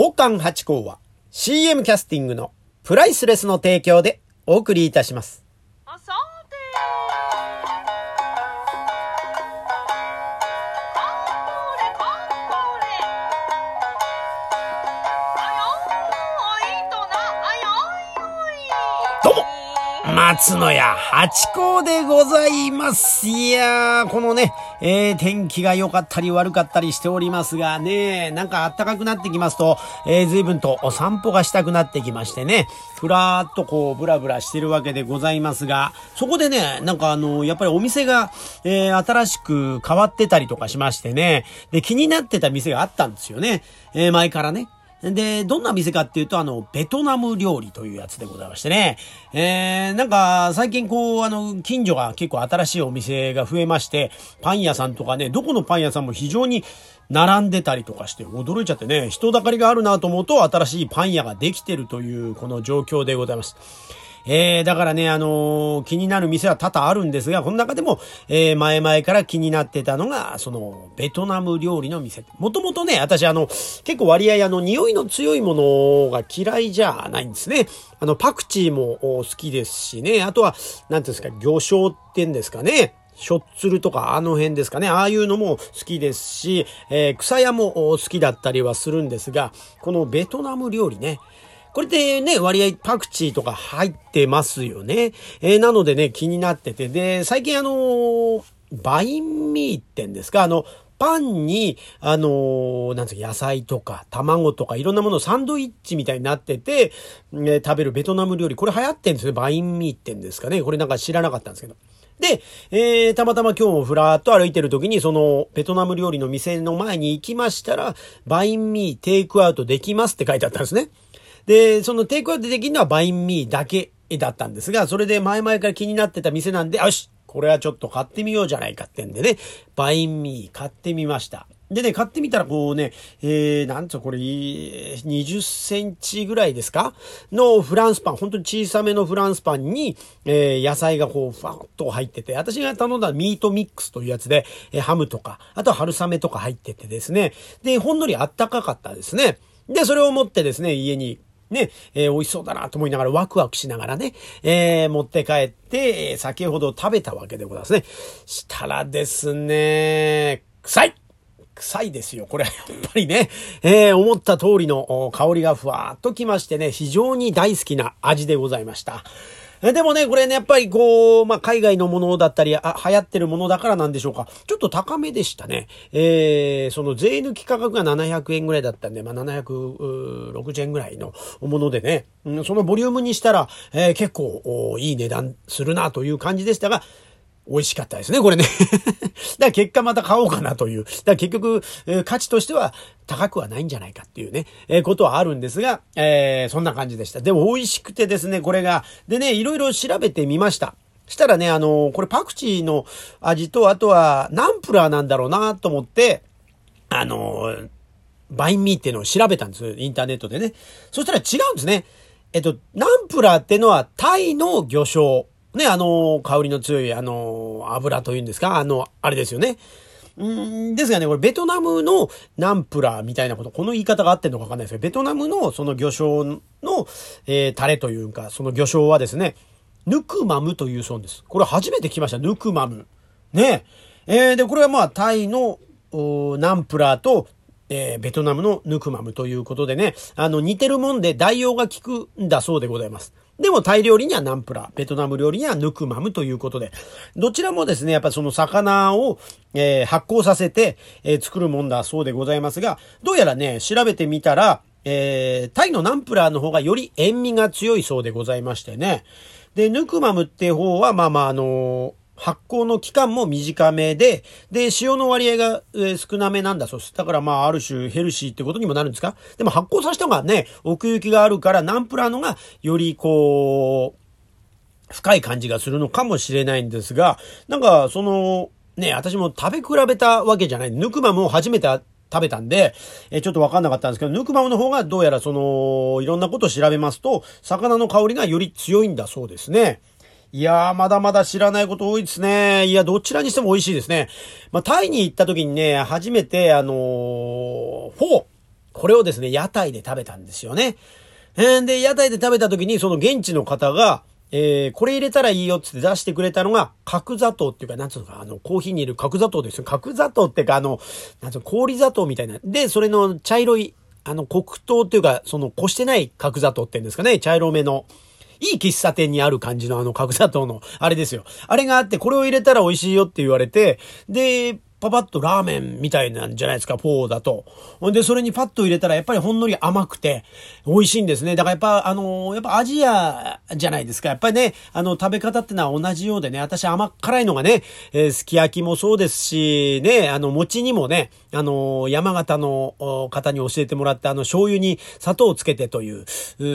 王冠八甲は CM キャスティングのプライスレスの提供でお送りいたします。松野屋八甲でございます。いやー、このね、えー、天気が良かったり悪かったりしておりますがね、なんか暖かくなってきますと、えー、随分とお散歩がしたくなってきましてね、ふらーっとこう、ブラブラしてるわけでございますが、そこでね、なんかあの、やっぱりお店が、えー、新しく変わってたりとかしましてね、で、気になってた店があったんですよね。えー、前からね。で、どんな店かっていうと、あの、ベトナム料理というやつでございましてね。えー、なんか、最近こう、あの、近所が結構新しいお店が増えまして、パン屋さんとかね、どこのパン屋さんも非常に並んでたりとかして、驚いちゃってね、人だかりがあるなと思うと、新しいパン屋ができてるという、この状況でございます。えー、だからね、あのー気になる店は多々あるんですが、この中でも、えー、前々から気になってたのが、その、ベトナム料理の店。もともとね、私あの、結構割合あの、匂いの強いものが嫌いじゃないんですね。あの、パクチーも好きですしね、あとは、なんていうんですか、魚醤ってんですかね。しょっつるとかあの辺ですかね。ああいうのも好きですし、えー草屋も好きだったりはするんですが、このベトナム料理ね。これってね、割合パクチーとか入ってますよね。えーなのでね、気になってて。で、最近あのーバインミーってんですか？あの、パンに、あのーなんつうか、野菜とか、卵とか、いろんなものサンドイッチみたいになってて、えー食べるベトナム料理。これ流行ってんですね。バインミーってんですかね？これなんか知らなかったんですけど。で、えー、たまたま今日もふらーっと歩いてる時に、その、ベトナム料理の店の前に行きましたら、バインミーテイクアウトできますって書いてあったんですね。で、そのテイクアウトできるのはバインミーだけだったんですが、それで前々から気になってた店なんで、よしこれはちょっと買ってみようじゃないかってんでね、バインミー買ってみました。でね、買ってみたらこうね、えー、なんつうこれ、20センチぐらいですか？のフランスパン、本当に小さめのフランスパンに、えー、野菜がこう、ふわっと入ってて、私が頼んだミートミックスというやつで、えーハムとか、あとは春雨とか入っててですね、で、ほんのりあったかかったですね。で、それを持ってですね、家にね、えー美味しそうだなと思いながらワクワクしながらね、えー持って帰って、先ほど食べたわけでございますね。したらですね、臭い臭いですよ。これ やっぱりね、えー思った通りの香りがふわーっときましてね、非常に大好きな味でございました。でもね、これね、やっぱりこう、まあ、海外のものだったり、あ、流行ってるものだからなんでしょうか。ちょっと高めでしたね。えー、その税抜き価格が700円ぐらいだったんで、まあ、760円ぐらいのものでね、うんそのボリュームにしたら、えー結構いい値段するなという感じでしたが、美味しかったですね、これね。だから結果また買おうかなという。だから結局、えー価値としては高くはないんじゃないかっていうね、えーことはあるんですが、えーそんな感じでした。でも美味しくてですね、これが。でね、いろいろ調べてみました。したらね、あのこれパクチーの味と、あとはナンプラーなんだろうなと思って、あのバインミーっていうのを調べたんです。インターネットでね。そしたら違うんですね。えっと、ナンプラーってのはタイの魚醤。ね、あの、香りの強い、あの、油というんですかあの、あれですよね。うんですがね、これベトナムのナンプラーみたいなこと、この言い方が合ってるのかわかんないですけど、ベトナムのその魚醤の、えー、タレというか、その魚醤はですね、ヌクマムというそうです。これ初めて聞きました、ヌクマム。ねえーで、これはまあ、タイのナンプラーと、えーベトナムのヌクマムということでね、あの、似てるもんで代用が効くんだそうでございます。でもタイ料理にはナンプラー、ベトナム料理にはヌクマムということで、どちらもですね、やっぱその魚を、えー発酵させて、えー作るもんだそうでございますが、どうやらね、調べてみたら、えータイのナンプラーの方がより塩味が強いそうでございましてね。で、ヌクマムって方は、まあまあ、あの発酵の期間も短めで、で、塩の割合が、えー少なめなんだそうです。だからまあ、ある種ヘルシーってことにもなるんですか？でも発酵させた方がね、奥行きがあるから、ナンプラーのがよりこう、深い感じがするのかもしれないんですが、なんか、その、ね、私も食べ比べたわけじゃない。ヌクマムを初めて食べたんで、えーちょっとわかんなかったんですけど、ヌクマムの方がどうやらその、いろんなことを調べますと、魚の香りがより強いんだそうですね。いやー、まだまだ知らないこと多いですね。いや、どちらにしても美味しいですね。まあ、タイに行った時にね、初めて、あのーフォー。これをですね、屋台で食べたんですよね。えーで、屋台で食べた時に、その現地の方が、えー、これ入れたらいいよって出してくれたのが、角砂糖っていうか、なんつうのか、あの、コーヒーに入れる角砂糖ですよ。角砂糖っていうか、あの、なんつうの、氷砂糖みたいな。で、それの茶色い、あの、黒糖っていうか、その、こしてない角砂糖っていうんですかね、茶色めの。いい喫茶店にある感じのあの角砂糖の、あれですよ。あれがあって、これを入れたら美味しいよって言われて、で、パパッとラーメンみたいなんじゃないですか、フォーだと。ほんで、それにパッと入れたら、やっぱりほんのり甘くて、美味しいんですね。だからやっぱ、あのやっぱアジアじゃないですか。やっぱりね、あの、食べ方ってのは同じようでね、私甘辛いのがね、えー、すき焼きもそうですし、ね、あの、餅にもね、あの山形の方に教えてもらって、あの、醤油に砂糖をつけてという、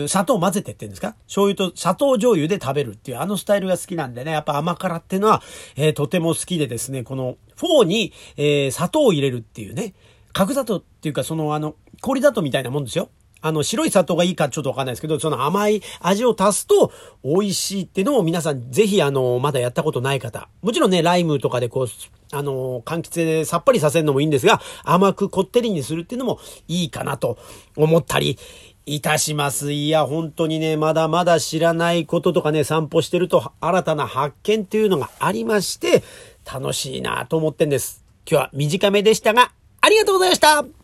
砂糖を混ぜてって言うんですか？醤油と砂糖醤油で食べるっていう、あのスタイルが好きなんでね、やっぱ甘辛っていうのは、えー、とても好きでですね、この、フォーに、えー、砂糖を入れるっていうね、角砂糖っていうか、その、あの、氷砂糖みたいなもんですよ。あの、白い砂糖がいいかちょっとわかんないですけど、その甘い味を足すと美味しいっていうのを皆さんぜひあの、まだやったことない方。もちろんね、ライムとかでこう、あの、柑橘でさっぱりさせるのもいいんですが、甘くこってりにするっていうのもいいかなと思ったり、いたします。いや、本当にね、まだまだ知らないこととかね、散歩してると新たな発見っていうのがありまして、楽しいなと思ってんです。今日は短めでしたが、ありがとうございました